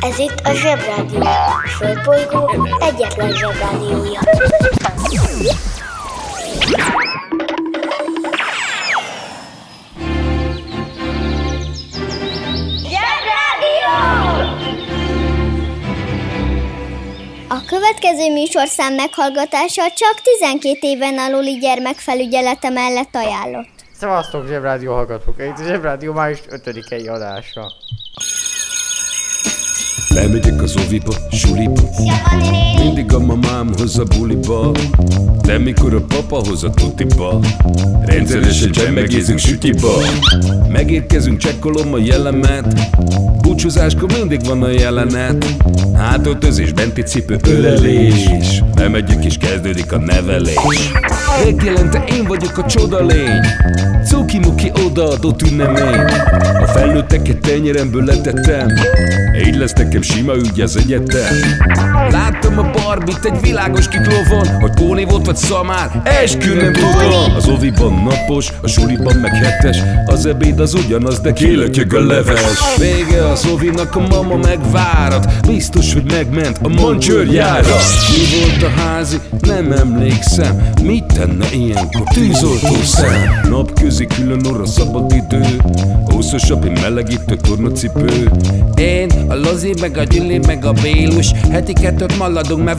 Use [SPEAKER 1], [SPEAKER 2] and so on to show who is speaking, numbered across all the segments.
[SPEAKER 1] Ez itt a Zsebrádió. A Földbolygó egyetlen Zsebrádiója. Zsebrádió!
[SPEAKER 2] A következő műsorszám meghallgatása csak 12 éven aluli gyermekfelügyelete mellett ajánlott.
[SPEAKER 3] Szevasztok Zsebrádió hallgatók! Itt a Zsebrádió május 5-i adása.
[SPEAKER 4] Bemegyek az oviba, suliba. Mindig a mamám hoz a buliba. De mikor a papa hoz a tutiba Rendszeresen csemmegézünk sütiba. Megérkezünk, csekkolom a jellemet. Búcsúzáskor mindig van a jelenet. Hátöltözés, benti cipő, ölelés. Bemegyek és kezdődik a nevelés. Megjelente én vagyok a csoda lény Cuki-muki odaadott ünnemény. A felnőtteket tenyeremből letettem. Így lesz nekem sima ügy az egyetem. Láttam a barbit egy világos kiklovon Hogy Póni volt vagy szamár, eskü nem tudom Az oviban napos, a suliban meg hetes Az ebéd az ugyanaz, de kilötyög a leves. Vége az ovinak, a mama megvárat Biztos, hogy megment a mancsőrjára. Mi volt a házi? Nem emlékszem. Mit tenne ilyenkor? Tűzoltó szem? Napközi külön orra szabad idő Húszosabb, egy melegítő tornacipő. Én, a Lozi, meg a Gyüli, meg a Bélus Heti kettőt maladunk, mert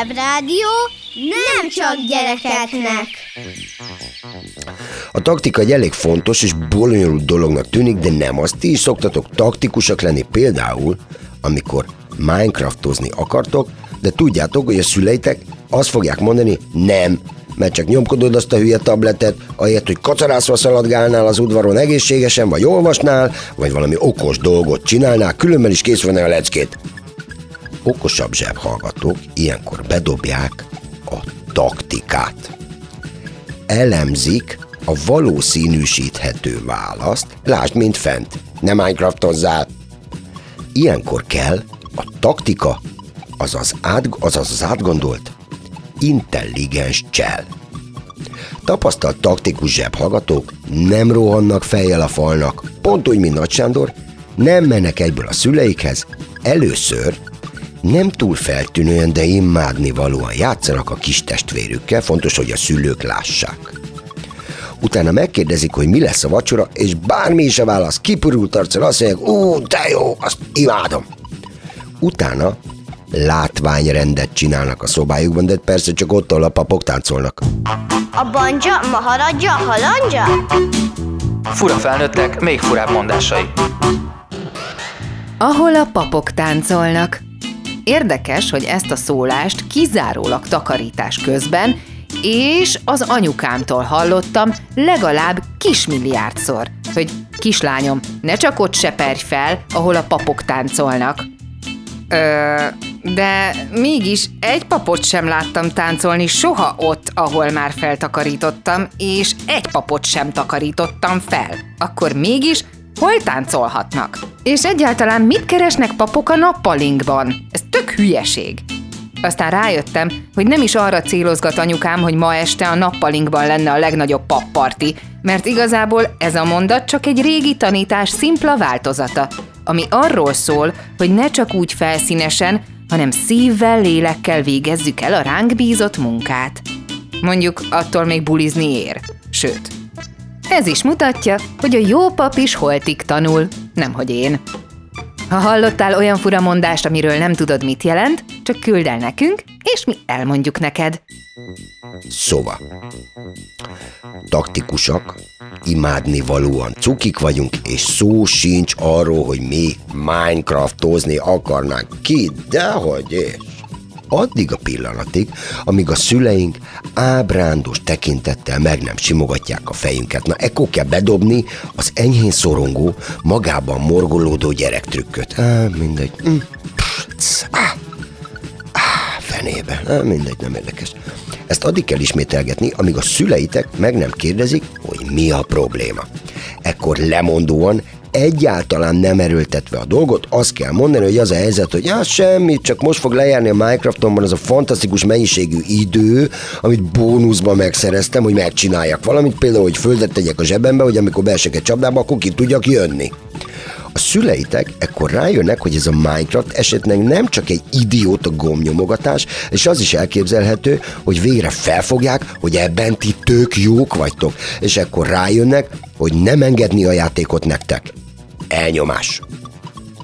[SPEAKER 1] Zsebrádió
[SPEAKER 2] nem csak gyerekeknek.
[SPEAKER 5] A taktika egy elég fontos és bonyolult dolognak tűnik, de nem. Azt ti is szoktatok taktikusak lenni például, amikor Minecraftozni akartok, de tudjátok, hogy a szüleitek azt fogják mondani, nem, mert csak nyomkodod azt a hülye tabletet, ahelyett, hogy kacarászva szaladgálnál az udvaron egészségesen, vagy olvasnál, vagy valami okos dolgot csinálnál, különben is kész van a leckét. Okosabb zsebhallgatók ilyenkor bedobják a taktikát. Elemzik a valószínűsíthető választ, lásd, mint fent, ne Minecraftozzál. Ilyenkor kell a taktika, azaz, át, azaz az átgondolt, intelligens csel. Tapasztalt taktikus zsebhallgatók nem rohannak fejjel a falnak, pont úgy, mint Nagy Sándor, nem mennek egyből a szüleikhez, először nem túl feltűnően, de imádni valóan játszanak a kis testvérükkel, fontos, hogy a szülők lássák. Utána megkérdezik, hogy mi lesz a vacsora, és bármi is a válasz, kipurult arccal azt mondják, ú, de jó, azt imádom. Utána látványrendet csinálnak a szobájukban, de persze csak ott, ahol a papok táncolnak.
[SPEAKER 2] A banja, maharadja, halandja?
[SPEAKER 6] Fura felnőttek, még furább mondásai.
[SPEAKER 7] ahol a papok táncolnak. Érdekes, hogy ezt a szólást kizárólag takarítás közben és az anyukámtól hallottam legalább kismilliárdszor, hogy kislányom, ne csak ott seperj fel, ahol a papok táncolnak. Ö, de mégis egy papot sem láttam táncolni soha ott, ahol már feltakarítottam, és egy papot sem takarítottam fel. Akkor mégis hol táncolhatnak? És egyáltalán mit keresnek papok a nappalinkban? Ez tök hülyeség. Aztán rájöttem, hogy nem is arra célozgat anyukám, hogy ma este a nappalinkban lenne a legnagyobb papparti, mert igazából ez a mondat csak egy régi tanítás szimpla változata, ami arról szól, hogy ne csak úgy felszínesen, hanem szívvel, lélekkel végezzük el a ránk bízott munkát. Mondjuk attól még bulizni ér. Sőt, ez is mutatja, hogy a jó pap is holtig tanul, nemhogy én. Ha hallottál olyan fura mondást, amiről nem tudod, mit jelent, csak küld el nekünk, és mi elmondjuk neked.
[SPEAKER 5] Szóval, taktikusak, imádni valóan cukik vagyunk, és szó sincs arról, hogy mi Minecraftozni akarnánk ki, dehogy is. Addig a pillanatig, amíg a szüleink ábrándos tekintettel meg nem simogatják a fejünket. Na, ekkor kell bedobni az enyhén szorongó, magában morgolódó gyerektrükköt. Á, mindegy. Hm. Pff, á. Á, fenébe. Á, mindegy, nem érdekes. Ezt addig kell ismételgetni, amíg a szüleitek meg nem kérdezik, hogy mi a probléma. Ekkor lemondóan, egyáltalán nem erőltetve a dolgot, azt kell mondani, hogy az a helyzet, hogy hát semmi, csak most fog lejárni a Minecraftomban az a fantasztikus mennyiségű idő, amit bónuszban megszereztem, hogy megcsináljak valamit, például, hogy földet tegyek a zsebembe, hogy amikor beesek egy csapdába, akkor ki tudjak jönni. A szüleitek ekkor rájönnek, hogy ez a Minecraft esetleg nem csak egy idióta gomnyomogatás, és az is elképzelhető, hogy végre felfogják, hogy ebben ti tök jók vagytok, és ekkor rájönnek, hogy nem engedni a játékot nektek. Elnyomás.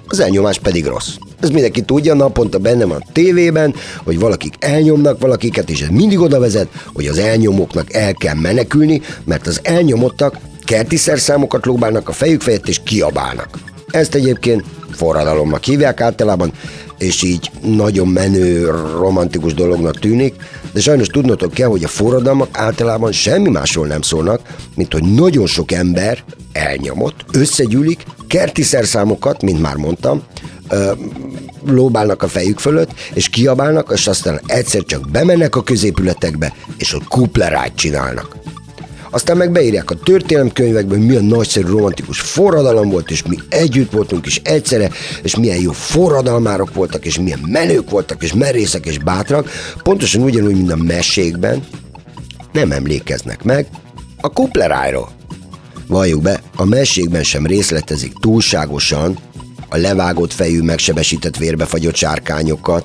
[SPEAKER 5] Az elnyomás pedig rossz. Ez mindenki tudja, naponta bennem a tévében, hogy valakik elnyomnak valakiket, és ez mindig oda vezet, hogy az elnyomóknak el kell menekülni, mert az elnyomottak kerti szerszámokat lóbálnak a fejük fejett és kiabálnak. Ezt egyébként forradalomnak hívják általában, és így nagyon menő, romantikus dolognak tűnik, de sajnos tudnotok kell, hogy a forradalmak általában semmi másról nem szólnak, mint hogy nagyon sok ember elnyomott, összegyűlik, kerti szerszámokat, mint már mondtam, lóbálnak a fejük fölött, és kiabálnak, és aztán egyszer csak bemennek a középületekbe, és ott kuplerájt csinálnak. Aztán meg beírják a történelemkönyvekben, milyen nagyszerű romantikus forradalom volt, és mi együtt voltunk is egyszerre, és milyen jó forradalmárok voltak, és milyen menők voltak, és merészek, és bátrak, pontosan ugyanúgy, mint a mesékben, nem emlékeznek meg a kuplerájról. Valljuk be, a mesékben sem részletezik túlságosan a levágott fejű, megsebesített vérbefagyott sárkányokat,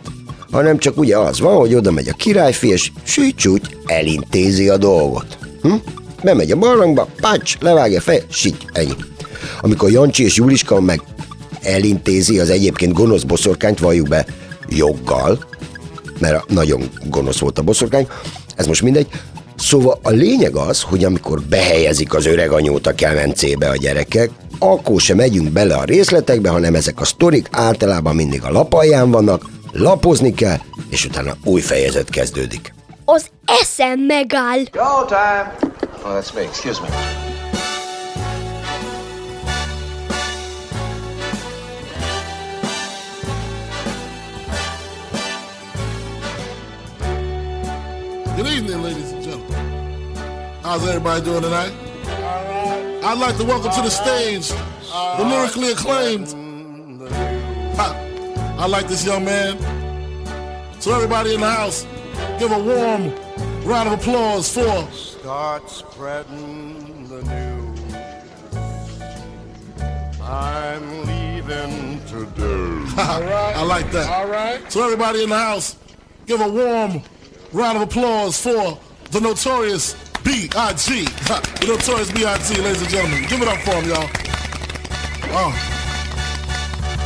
[SPEAKER 5] hanem csak ugye az van, hogy oda megy a királyfi, és süt elintézi a dolgot. Hm? Bemegy a barlangba, pács, levágja a fej, sit, ennyi. Amikor Jancsi és Juliska meg elintézi az egyébként gonosz boszorkányt, valljuk be, joggal, mert nagyon gonosz volt a boszorkány, ez most mindegy. Szóval a lényeg az, hogy amikor behelyezik az öreg anyót a kemencébe a gyerekek, akkor sem megyünk bele a részletekbe, hanem ezek a sztorik általában mindig a lapalján vannak, lapozni kell, és utána új fejezet kezdődik.
[SPEAKER 1] Az eszem megáll.
[SPEAKER 8] Go time! Oh, that's me. Excuse me.
[SPEAKER 9] Good evening, ladies and gentlemen. How's everybody doing tonight? I'd like to welcome to the stage the lyrically acclaimed. Ha, I like this young man. So everybody in the house, give a warm round of applause for.
[SPEAKER 10] Start spreading the news. I'm leaving today.
[SPEAKER 9] I like that. All right. So everybody in the house, give a warm round of applause for the notorious B.I.G. The notorious B.I.G. Ladies and gentlemen, give it up for him, y'all. Oh.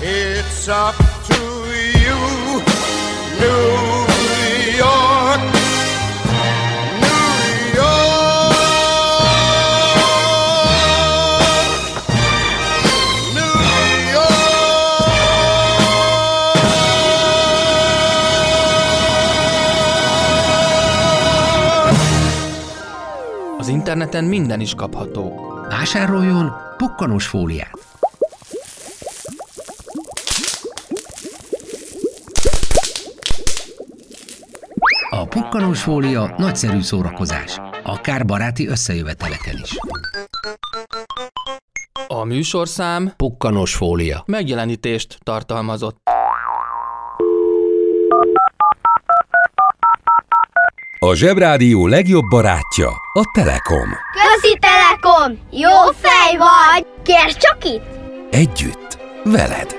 [SPEAKER 10] It's up to you, New York.
[SPEAKER 6] Az interneten minden is kapható.
[SPEAKER 11] Vásároljon pukkanós fóliát. Pukkanós fólia nagyszerű szórakozás, akár baráti összejöveteleken is.
[SPEAKER 6] A műsorszám
[SPEAKER 11] Pukkanós fólia.
[SPEAKER 6] megjelenítést tartalmazott.
[SPEAKER 12] A Zsebrádió legjobb barátja a Telekom.
[SPEAKER 13] Közi Telekom! Jó fej vagy! Kérd csak itt!
[SPEAKER 12] Együtt, veled.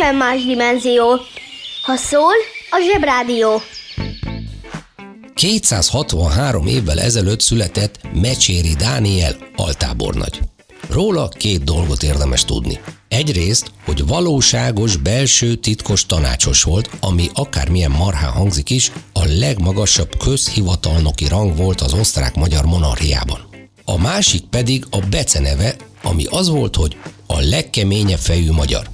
[SPEAKER 13] Teljesen más dimenzió. Ha szól, a Zsebrádió.
[SPEAKER 14] 263 évvel ezelőtt született Mecséri Dániel altábornagy. Róla két dolgot érdemes tudni. Egyrészt, hogy valóságos belső titkos tanácsos volt, ami akármilyen marhán hangzik is, a legmagasabb közhivatalnoki rang volt az osztrák-magyar monarchiában. A másik pedig a beceneve, ami az volt, hogy a legkeményebb fejű magyar.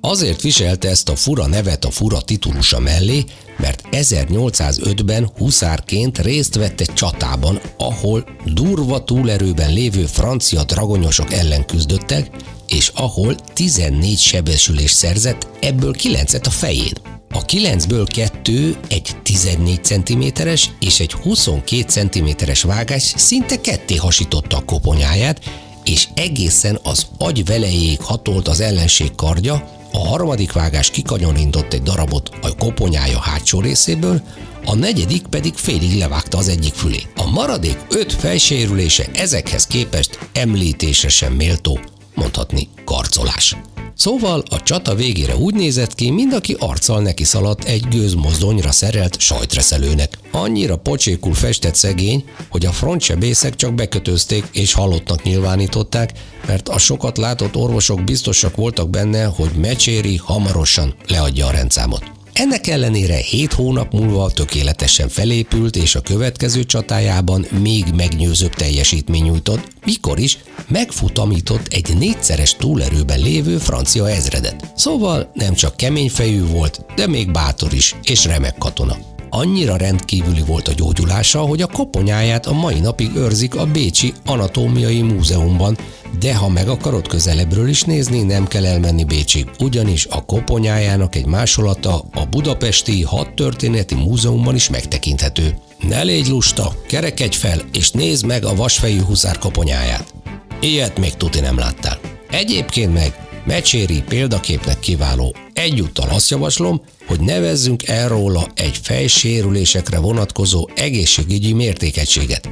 [SPEAKER 14] Azért viselte ezt a fura nevet a fura titulusa mellé, mert 1805-ben huszárként részt vett egy csatában, ahol durva túlerőben lévő francia dragonyosok ellen küzdöttek, és ahol 14 sebesülést szerzett, ebből 9-et a fején. A 9-ből kettő egy 14 cm-es és egy 22 cm-es vágás szinte ketté hasította a koponyáját, és egészen az agy velejéig hatolt az ellenség kardja, a harmadik vágás kikanyarintott egy darabot a koponyája hátsó részéből, a negyedik pedig félig levágta az egyik fülét. A maradék öt fejsérülése ezekhez képest említésre sem méltó, mondhatni karcolás. Szóval a csata végére úgy nézett ki, mint aki arccal neki szaladt egy gőzmozdonyra szerelt sajtreszelőnek. Annyira pocsékul festett szegény, hogy a frontsebészek csak bekötözték és halottnak nyilvánították, mert a sokat látott orvosok biztosak voltak benne, hogy Mecséri hamarosan leadja a rendszámot. Ennek ellenére 7 hónap múlva tökéletesen felépült, és a következő csatájában még megnyőzőbb teljesítmény nyújtott, mikor is megfutamított egy négyszeres túlerőben lévő francia ezredet. Szóval nem csak kemény fejű volt, de még bátor is, és remek katona. Annyira rendkívüli volt a gyógyulása, hogy a koponyáját a mai napig őrzik a Bécsi Anatómiai Múzeumban, de ha meg akarod közelebbről is nézni, nem kell elmenni Bécsig, ugyanis a koponyájának egy másolata a Budapesti Hadtörténeti Múzeumban is megtekinthető. Ne légy lusta, kerekedj fel, és nézd meg a vasfejű huszár koponyáját. Ilyet még tuti nem láttál. Egyébként meg Mecséri példaképnek kiváló. Egyúttal azt javaslom, hogy nevezzünk el róla egy fejsérülésekre vonatkozó egészségügyi mértékegységet.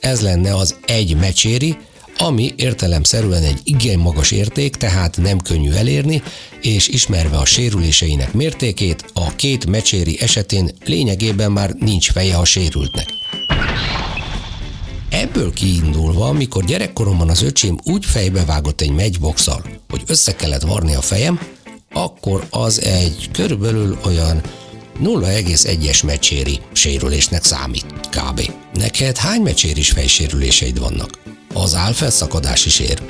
[SPEAKER 14] Ez lenne az egy mecséri, ami értelemszerűen egy igen magas érték, tehát nem könnyű elérni, és ismerve a sérüléseinek mértékét, a két mecséri esetén lényegében már nincs feje a sérültnek. Ebből kiindulva, amikor gyerekkoromban az öcsém úgy fejbevágott egy megyboxal, hogy össze kellett varni a fejem, akkor az egy körülbelül olyan 0,1-es mecséri sérülésnek számít, kb. Neked hány mecséris fejsérüléseid vannak? Az álfelszakadás is ér.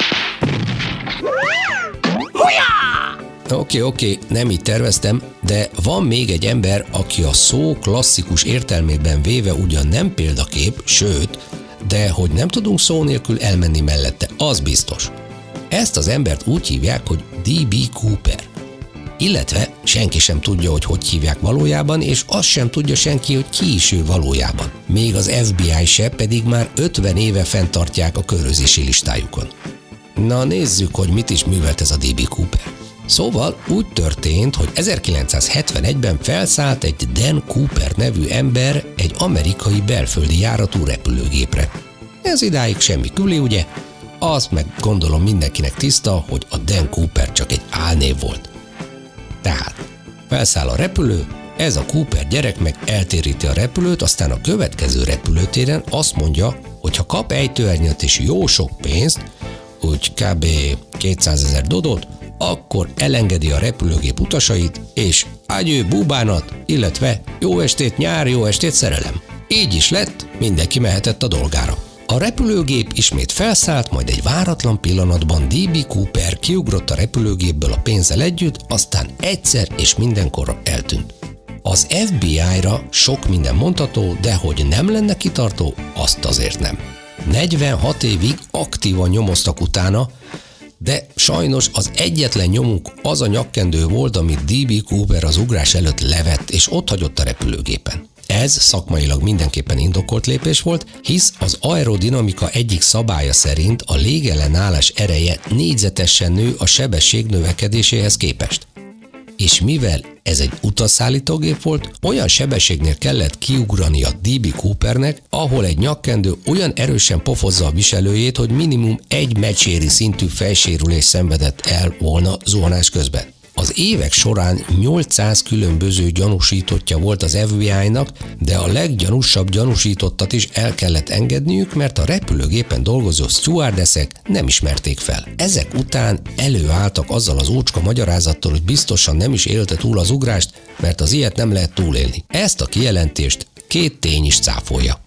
[SPEAKER 14] Oké, okay, oké, okay, nem így terveztem, de van még egy ember, aki a szó klasszikus értelmében véve ugyan nem példakép, sőt, de hogy nem tudunk szó nélkül elmenni mellette, az biztos. Ezt az embert úgy hívják, hogy D.B. Cooper. Illetve senki sem tudja, hogy hogy hívják valójában, és azt sem tudja senki, hogy ki is ő valójában. Még az FBI se, pedig már 50 éve fenntartják a körözési listájukon. Na nézzük, hogy mit is művelt ez a D.B. Cooper. Szóval úgy történt, hogy 1971-ben felszállt egy Dan Cooper nevű ember egy amerikai belföldi járatú repülőgépre. Ez idáig semmi küli, ugye? Azt meg gondolom mindenkinek tiszta, hogy a Dan Cooper csak egy álnév volt. Tehát felszáll a repülő, ez a Cooper gyerek meg eltéríti a repülőt, aztán a következő repülőtéren azt mondja, hogy ha kap ejtőernyőt és jó sok pénzt, úgy kb. 200 ezer dodot, akkor elengedi a repülőgép utasait, és ágyő búbánat, illetve jó estét nyár, jó estét szerelem. Így is lett, mindenki mehetett a dolgára. A repülőgép ismét felszállt, majd egy váratlan pillanatban D.B. Cooper kiugrott a repülőgépből a pénzzel együtt, aztán egyszer és mindenkorra eltűnt. Az FBI-ra sok minden mondható, de hogy nem lenne kitartó, azt azért nem. 46 évig aktívan nyomoztak utána, de sajnos az egyetlen nyomuk az a nyakkendő volt, amit D.B. Cooper az ugrás előtt levett és ott hagyott a repülőgépen. Ez szakmailag mindenképpen indokolt lépés volt, hisz az aerodinamika egyik szabálya szerint a légellenállás ereje négyzetesen nő a sebesség növekedéséhez képest. És mivel ez egy utasszállítógép volt, olyan sebességnél kellett kiugrani a DB Coopernek, ahol egy nyakkendő olyan erősen pofozza a viselőjét, hogy minimum egy mecséri szintű fejsérülés szenvedett el volna zuhanás közben. Az évek során 800 különböző gyanúsítottja volt az FBI-nak, de a leggyanúsabb gyanúsítottat is el kellett engedniük, mert a repülőgépen dolgozó stewardessek nem ismerték fel. Ezek után előálltak azzal az ócska magyarázattal, hogy biztosan nem is élte túl az ugrást, mert az ilyet nem lehet túlélni. Ezt a kijelentést két tény is cáfolja.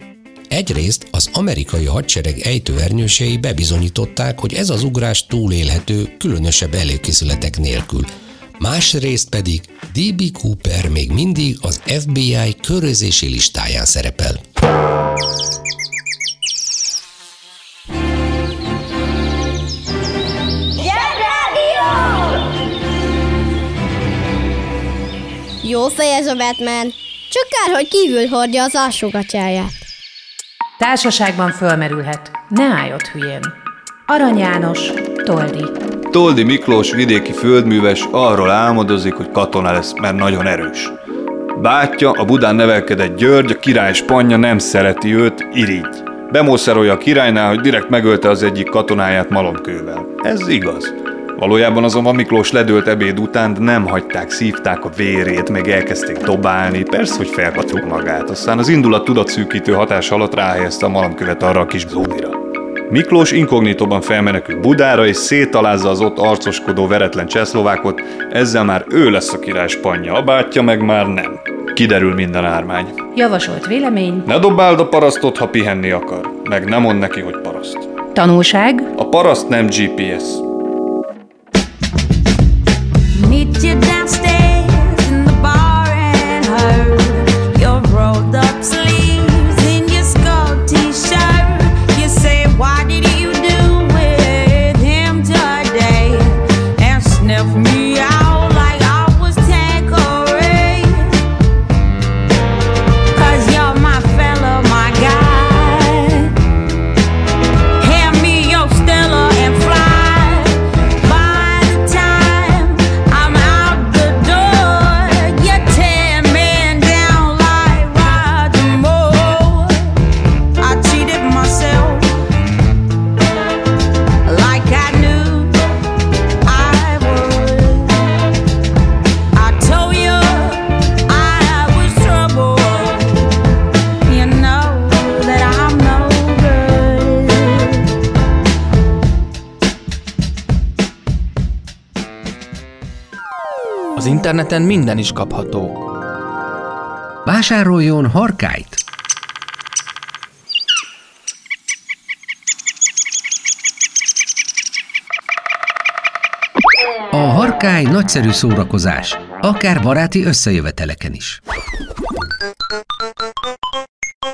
[SPEAKER 14] Egyrészt az amerikai hadsereg ejtőernyősei bebizonyították, hogy ez az ugrás túlélhető, különösebb előkészületek nélkül, másrészt pedig D.B. Cooper még mindig az FBI körözési listáján szerepel.
[SPEAKER 2] Jó fej ez a Batman, csak kár, hogy kívül hordja az alsógatyáját.
[SPEAKER 15] Társaságban fölmerülhet. Ne állj ott hülyén. Arany János, Toldi.
[SPEAKER 16] Toldi Miklós vidéki földműves arról álmodozik, hogy katona lesz, mert nagyon erős. Bátyja, a Budán nevelkedett György, a király spanya nem szereti őt, irigy. Bemószerolja a királynál, hogy direkt megölte az egyik katonáját malomkővel. Ez igaz. Valójában azonban Miklós ledőlt ebéd után, de nem hagyták, szívták a vérét, meg elkezdték dobálni, persze, hogy felkatruk magát. Aztán az indulat tudatszűkítő hatás alatt ráhelyezte a malomkövet arra a kis zódira. Miklós inkognitóban felmenekül Budára, és szétalázza az ott arcoskodó veretlen csehszlovákot, ezzel már ő lesz a király spanya, a bátyja meg már nem. Kiderül minden ármány.
[SPEAKER 15] Javasolt vélemény.
[SPEAKER 16] Ne dobáld a parasztot, ha pihenni akar, meg nem mond neki, hogy paraszt.
[SPEAKER 15] Tanulság.
[SPEAKER 16] A paraszt nem GPS.
[SPEAKER 6] Interneten minden is kapható.
[SPEAKER 11] Vásároljon harkályt! A harkály nagyszerű szórakozás, akár baráti összejöveteleken is.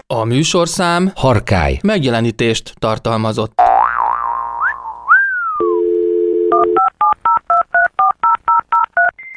[SPEAKER 6] A műsorszám
[SPEAKER 11] Harkály.
[SPEAKER 6] megjelenítést tartalmazott.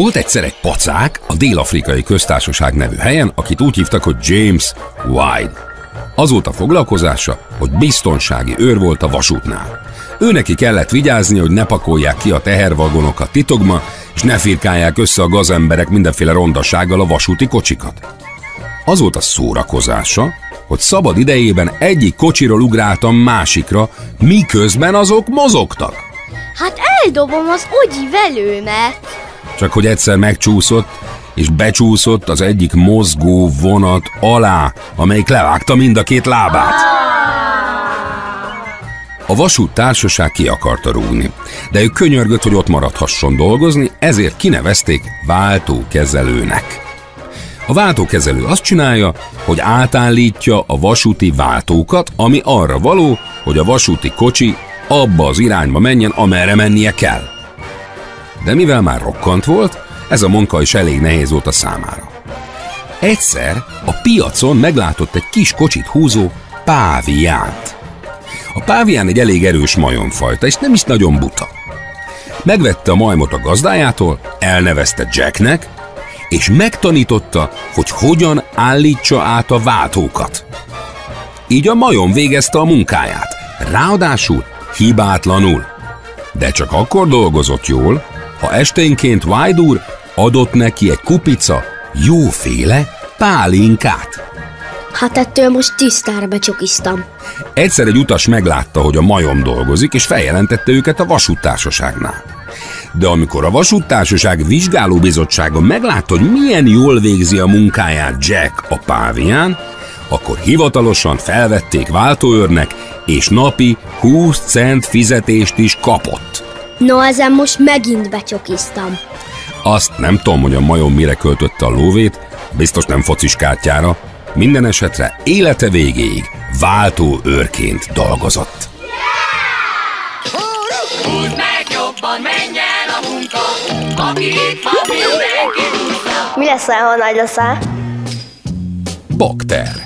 [SPEAKER 12] Volt egyszer egy pacák a Dél-Afrikai Köztársaság nevű helyen, akit úgy hívtak, hogy James White. Az volt a foglalkozása, hogy biztonsági őr volt a vasútnál. Ő neki kellett vigyázni, hogy ne pakolják ki a tehervagonokat titokba, és ne firkálják össze a gazemberek mindenféle rondasággal a vasúti kocsikat. Az volt a szórakozása, hogy szabad idejében egyik kocsiról ugráltam másikra, miközben azok mozogtak.
[SPEAKER 13] Hát eldobom az ogyi velőmet.
[SPEAKER 12] Csak hogy egyszer megcsúszott, és becsúszott az egyik mozgó vonat alá, amelyik levágta mind a két lábát. A vasút társaság ki akarta rúgni, de ő könyörgött, hogy ott maradhasson dolgozni, ezért kinevezték váltókezelőnek. A váltókezelő azt csinálja, hogy átállítja a vasúti váltókat, ami arra való, hogy a vasúti kocsi abba az irányba menjen, amerre mennie kell. De mivel már rokkant volt, ez a munka is elég nehéz volt a számára. Egyszer a piacon meglátott egy kis kocsit húzó páviánt. A pávián egy elég erős majomfajta, és nem is nagyon buta. Megvette a majmot a gazdájától, elnevezte Jacknek, és megtanította, hogy hogyan állítsa át a váltókat. Így a majom végezte a munkáját, ráadásul hibátlanul. De csak akkor dolgozott jól, ha esténként Wide úr adott neki egy kupica jóféle pálinkát.
[SPEAKER 1] Hát ettől most tisztára becsokiztam.
[SPEAKER 12] Egyszer egy utas meglátta, hogy a majom dolgozik, és feljelentette őket a vasúttársaságnál. De amikor a vasúttársaság vizsgálóbizottsága meglátta, hogy milyen jól végzi a munkáját Jack a pávián, akkor hivatalosan felvették váltóőrnek, és napi 20 cent fizetést is kapott.
[SPEAKER 1] No, ezen most megint becsokiztam.
[SPEAKER 12] Azt nem tudom, hogy a majom mire költötte a lóvét, biztos nem focis kártyára. Minden esetre élete végéig váltóőrként dolgozott.
[SPEAKER 17] Húzd meg jobban, menj el a munka, aki itt van, mindenki húzza.
[SPEAKER 13] Mi leszel, ha nagy leszel?
[SPEAKER 12] Bakter.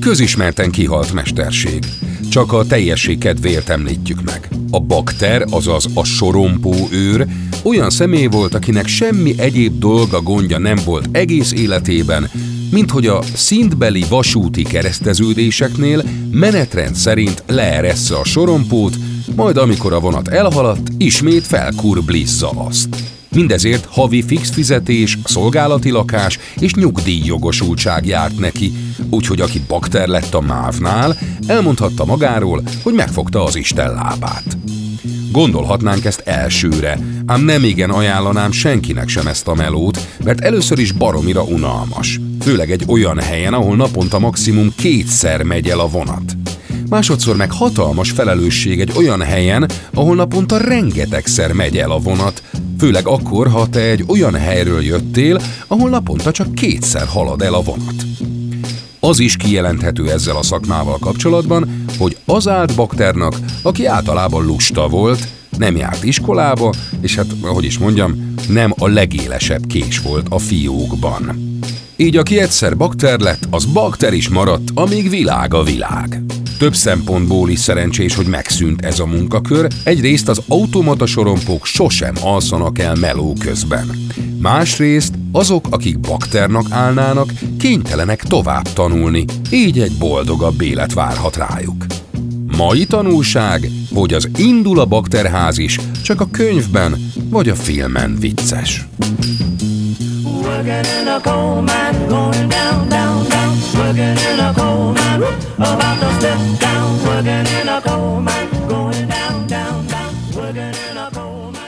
[SPEAKER 12] Közismerten kihalt mesterség. Csak a teljesség kedvéért említjük meg. A bakter, azaz a sorompó őr, olyan személy volt, akinek semmi egyéb dolga gondja nem volt egész életében, mint hogy a szintbeli vasúti kereszteződéseknél menetrend szerint leeressze a sorompót, majd amikor a vonat elhaladt, ismét felkurblizza azt. Mindezért havi fix fizetés, szolgálati lakás és nyugdíjjogosultság járt neki, úgyhogy aki bakter lett a mávnál, elmondhatta magáról, hogy megfogta az Isten lábát. Gondolhatnánk ezt elsőre, ám nem igen ajánlanám senkinek sem ezt a melót, mert először is baromira unalmas. Főleg egy olyan helyen, ahol naponta maximum kétszer megy el a vonat. Másodszor meg hatalmas felelősség egy olyan helyen, ahol naponta rengetegszer megy el a vonat, főleg akkor, ha te egy olyan helyről jöttél, ahol naponta csak kétszer halad el a vonat. Az is kijelenthető ezzel a szakmával kapcsolatban, hogy az állt bakternak, aki általában lusta volt, nem járt iskolába, és hát, ahogy is mondjam, nem a legélesebb kés volt a fiókban. Így aki egyszer bakter lett, az bakter is maradt, amíg világ a világ. Több szempontból is szerencsés, hogy megszűnt ez a munkakör. Egyrészt az automata sorompók sosem alszanak el meló közben. Másrészt azok, akik bakternak állnának, kénytelenek tovább tanulni, így egy boldogabb élet várhat rájuk. Mai tanulság, hogy az indul a bakterház is, csak a könyvben vagy a filmen vicces.
[SPEAKER 17] Working in a coal mine, going down, down, down. Working in a coal mine, about to step down. Working in a coal mine, going down, down, down. Working in a coal mine.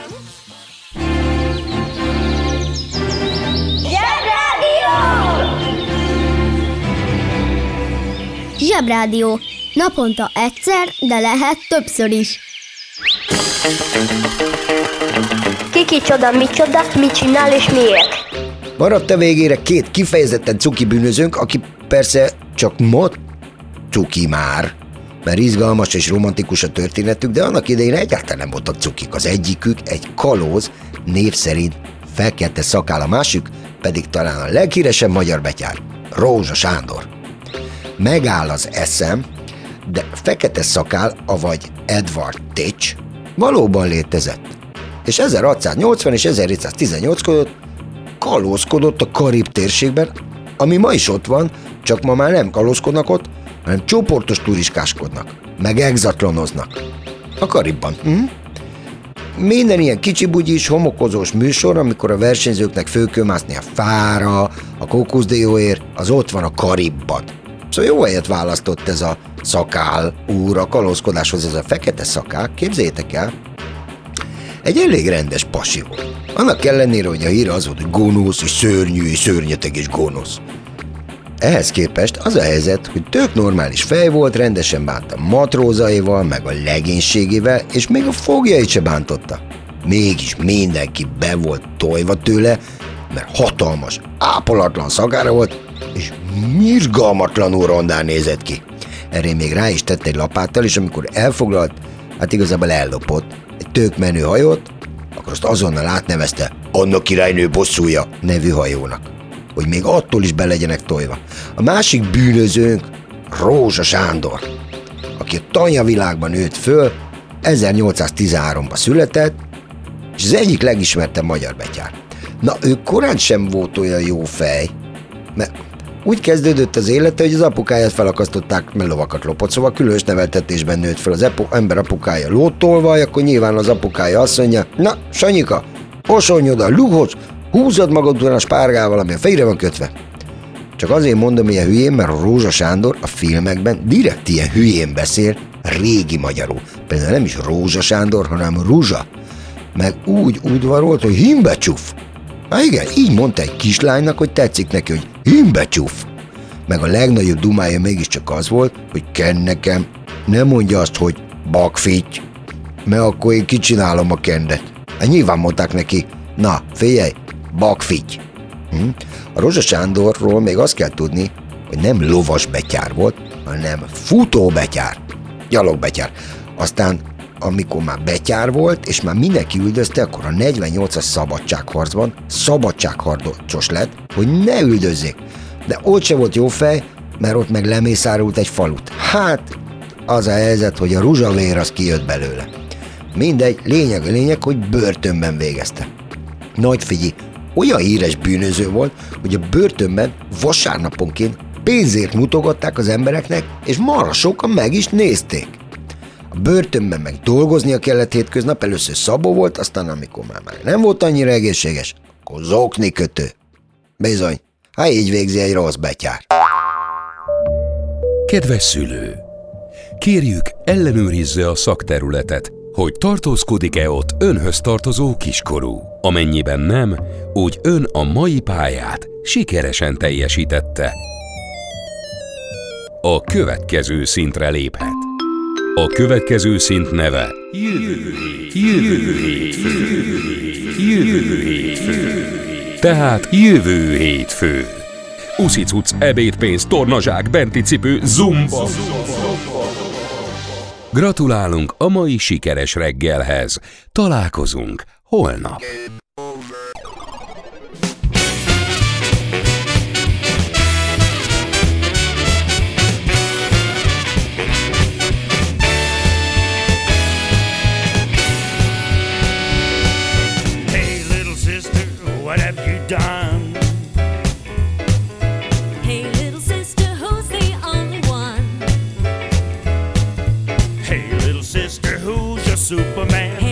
[SPEAKER 2] Zsebrádió. Naponta egyszer, de lehet többször is.
[SPEAKER 13] Kiki csoda, micsoda, mit csinál és miért?
[SPEAKER 5] Maradt a végére két kifejezetten cuki bűnözőnk, aki persze csak mod cuki már, mert izgalmas és romantikus a történetük, de annak idején egyáltalán nem voltak cukik. Az egyikük egy kalóz, név szerint fekete szakál, a másik pedig talán a leghíresebb magyar betyár, Rózsa Sándor. Megáll az eszem, de fekete szakál, avagy Edward Titch valóban létezett. És 1680 és 1718 között kalózkodott a Karib térségben, ami ma is ott van, csak ma már nem kalózkodnak ott, hanem csoportos turiskáskodnak, meg exatlonoznak. A Karibban. Hm? Minden ilyen kicsi bugyis, homokozós műsor, amikor a versenyzőknek föl kell mászni a fára, a kókuszdióért, az ott van a Karibban. Szóval jó helyet választott ez a szakál úr a kalózkodáshoz, ez a fekete szakál, képzeljétek el, egy elég rendes pasi volt. Annak ellenére, hogy a híre az volt, hogy gonosz, és szörnyű, és szörnyeteg, és gonosz. Ehhez képest az a helyzet, hogy tök normális fej volt, rendesen bánta matrózaival, meg a legénységével, és még a fogjait se bántotta. Mégis mindenki be volt tojva tőle, mert hatalmas, ápolatlan szagára volt, és mirgalmatlanul rondán nézett ki. Erre még rá is tett egy lapáttal, és amikor elfoglalt, hát igazából ellopott tök menő hajót, akkor azt azonnal átnevezte Anna királynő bosszúja nevű hajónak, hogy még attól is be legyenek tojva. A másik bűnözőnk Rózsa Sándor, aki a tanya világban nőtt föl, 1813-ban született, és az egyik legismertebb magyar betyár. Na, ő korán sem volt olyan jó fej, mert úgy kezdődött az élete, hogy az apukáját felakasztották, mert lovakat lopott, szóval különös neveltetésben nőtt fel az epo- ember apukája lótolvaj, akkor nyilván az apukája azt mondja, na, Sanyika, osonj oda, lughoz, húzod magad után a spárgával, ami a fejre van kötve. Csak azért mondom ilyen hülyén, mert a Rózsa Sándor a filmekben direkt ilyen hülyén beszél, régi magyarul. Például nem is Rózsa Sándor, hanem Rúzsa. Meg úgy udvarolt, hogy himbecsuf. Há igen, így mondta egy kislánynak, hogy tetszik neki, hogy himbecsuf. Meg a legnagyobb dumája mégiscsak az volt, hogy ken nekem, nem mondja azt, hogy bakfitty, mert akkor én kicsinálom a kendet. Hát nyilván mondták neki, na, figyelj, bakfitty. Hm? A Rózsa Sándorról még azt kell tudni, hogy nem lovas betyár volt, hanem futó betyár, gyalogbetyár. Aztán amikor már betyár volt, és már mindenki üldözte, akkor a 48-as szabadságharcban szabadságharcos lett, hogy ne üldözzék. De ott se volt jó fej, mert ott meg lemészárult egy falut. Hát, az a helyzet, hogy a ruzsavér az kijött belőle. Mindegy, lényeg a lényeg, hogy börtönben végezte. Nagy figyi, olyan híres bűnöző volt, hogy a börtönben vasárnaponként pénzért mutogatták az embereknek, és marha sokan meg is nézték. A börtönben meg dolgoznia kellett hétköznap, először szabó volt, aztán amikor már, már nem volt annyira egészséges, akkor zokni kötő. Bizony, hát így végzi egy rossz betyár.
[SPEAKER 12] Kedves szülő! Kérjük, ellenőrizze a szakterületet, hogy tartózkodik-e ott önhöz tartozó kiskorú. Amennyiben nem, úgy ön a mai pályát sikeresen teljesítette. A következő szintre léphet. A következő szint neve Jövő jövő. Tehát jövő hétfő. Uszicuc, ebédpénz, tornazsák, benti cipő, zumba. Gratulálunk a mai sikeres reggelhez. Találkozunk holnap.
[SPEAKER 10] Sister,
[SPEAKER 17] who's
[SPEAKER 10] your Superman?